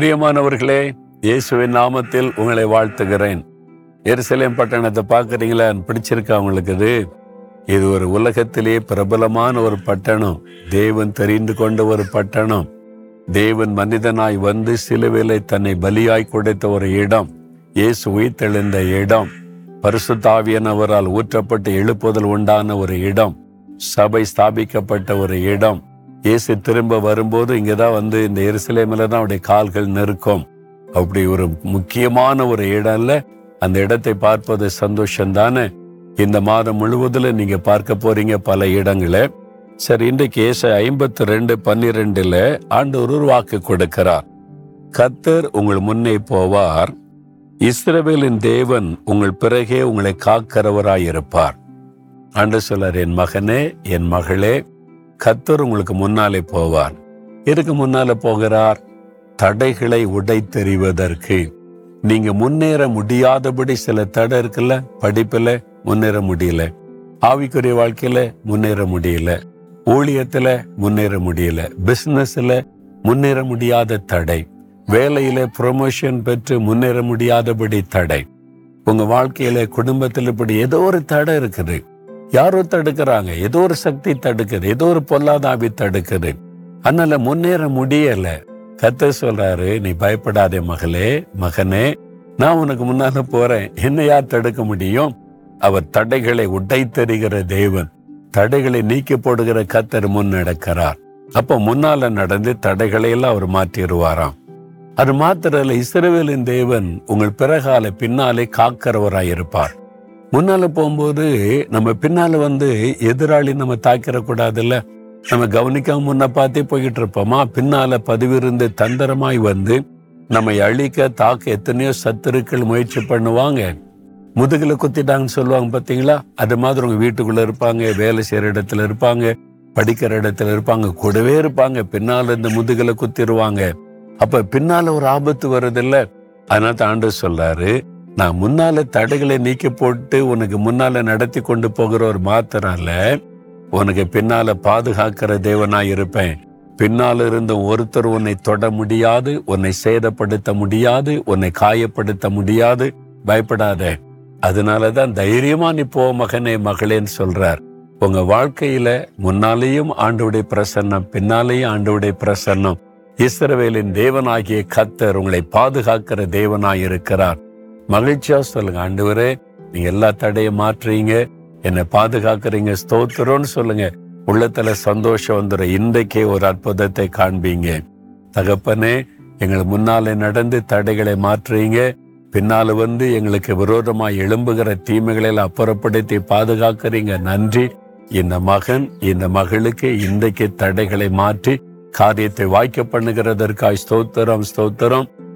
பிரியமானவர்களே இயேசுவின் நாமத்தில் உங்களை வாழ்த்துகிறேன். எருசலேம் பட்டணத்தை பார்க்குறீங்களா? பிடிச்சிருக்கா உங்களுக்கு இது இது ஒரு உலகத்திலே பிரபலமான ஒரு பட்டணம். தேவன் தெரிந்து கொண்ட ஒரு பட்டணம். தேவன் மனிதனாய் வந்து சிலுவையிலே தன்னை பலியாய் கொடுத்த ஒரு இடம். இயேசு உயிர்த்தெழுந்த இடம். பரிசுத்தாவியனவரால் ஊற்றப்பட்டு எழுப்புதல் உண்டான ஒரு இடம். சபை ஸ்தாபிக்கப்பட்ட ஒரு இடம். இயேசு திரும்ப வரும்போது இங்கதான் வந்து இந்த எருசலேமில் தான் அவருடைய கால்கள் நெருக்கும். அப்படி ஒரு முக்கியமான ஒரு இடம்ல அந்த இடத்தை பார்ப்பது சந்தோஷம் தானே இந்த மாதம் முழுவதுல நீங்க பார்க்க போறீங்க பல இடங்களை. சரி இன்றைக்கு ஏச ஐம்பத்தி ரெண்டு பன்னிரெண்டுல ஆண்டு ஒரு வாக்கு கொடுக்கிறார். கத்தர் உங்கள் முன்னே போவார். இஸ்ரவேலின் தேவன் உங்கள் பிறகே உங்களை காக்கிறவராயிருப்பார். அன்று சொல்லார் என் மகனே என் மகளே கத்தர் உங்களுக்கு முன்னாலே போவார். எதுக்கு முன்னால போகிறார்? தடைகளை உடைத்தெறிவதற்கு. நீங்க முன்னேற முடியாதபடி சில தடை இருக்குல்ல? படிப்புல முன்னேற முடியல. ஆவிக்குரிய வாழ்க்கையில முன்னேற முடியல. ஊழியத்துல முன்னேற முடியல. பிசினஸ்ல முன்னேற முடியாத தடை. வேலையில ப்ரொமோஷன் பெற்று முன்னேற முடியாதபடி தடை. உங்க வாழ்க்கையில குடும்பத்தில் இப்படி ஏதோ ஒரு தடை இருக்குது. யாரோ தடுக்கிறாங்க. ஏதோ ஒரு சக்தி தடுக்குது. ஏதோ ஒரு பொல்லாதாபி தடுக்குது. அதனால முன்னேற முடியல. கத்த சொல்றாரு நீ பயப்படாதே மகளே மகனே நான் உனக்கு முன்னால போறேன். என்ன யார் தடுக்க முடியும்? அவர் தடைகளை உடைத்தெறிகிற தேவன். தடைகளை நீக்கி போடுகிற கத்தர் முன் நடக்கிறார். அப்ப முன்னால நடந்து தடைகளை எல்லாம் அவர் மாற்றிடுவாராம். அது மாத்திரல இஸ்ரவேலின் தேவன் உங்கள் பிறகால பின்னாலே காக்கிறவராயிருப்பார். முன்னால போகும்போது நம்ம பின்னால வந்து எதிராளி நம்ம தாக்கிடக்கூடாதுல்ல நம்ம கவனிக்காம முன்ன பார்த்தே போய்கிட்டு இருப்போமா? பின்னால பதிவிருந்து தந்திரமாய் வந்து நம்மை அழிக்க தாக்க எத்தனையோ சத்துருக்கள் முயற்சி பண்ணுவாங்க. முதுகுல குத்திட்டாங்கன்னு சொல்லுவாங்க பாத்தீங்களா அது மாதிரி உங்க வீட்டுக்குள்ள இருப்பாங்க வேலை செய்யற இடத்துல இருப்பாங்க படிக்கிற இடத்துல இருப்பாங்க கூடவே இருப்பாங்க. பின்னால இந்த முதுகுல குத்திடுவாங்க அப்ப பின்னால ஒரு ஆபத்து வருதில்ல? அதனால தாண்டு ஆண்டு சொல்றாரு நான் முன்னால தடைகளை நீக்கி போட்டு உனக்கு முன்னால நடத்தி கொண்டு போகிற ஒரு மாத்திரால உனக்கு பின்னால பாதுகாக்கிற தேவனா இருப்பேன். பின்னால இருந்த ஒருத்தர் உன்னை தொட முடியாது உன்னை சேதப்படுத்த முடியாது உன்னை காயப்படுத்த முடியாது. பயப்படாத. அதனாலதான் தைரியமா நீ போ மகனே மகளேன்னு சொல்றார். உங்க வாழ்க்கையில முன்னாலேயும் ஆண்டுடைய பிரசன்னம் பின்னாலேயும் ஆண்டுடைய பிரசன்னம். இஸ்ரவேலின் தேவனாகிய கத்தர் உங்களை பாதுகாக்கிற தேவனாய் இருக்கிறார். மகிழ்ச்சியா சொல்லுங்க ஆண்டவரே நீங்க எல்லா தடையும் மாற்றுறீங்க என்னை பாதுகாக்கிறீங்க ஸ்தோத்திரம்னு சொல்லுங்க. உள்ளத்துல சந்தோஷம் வந்துடும் இன்றைக்கே ஒரு அற்புதத்தை காண்பீங்க. தகப்பனே எங்கள் முன்னாலே நடந்து தடைகளை மாற்றுறீங்க. பின்னால வந்து எங்களுக்கு விரோதமாய் எழும்புகிற தீமைகளை அப்புறப்படுத்தி பாதுகாக்கிறீங்க. நன்றி. இந்த மகன் இந்த மகளுக்கு இன்றைக்கு தடைகளை மாற்றி காரியத்தை வாய்க்க பண்ணுகிறதற்காய் ஸ்தோத்திரம் ஸ்தோத்திரம்.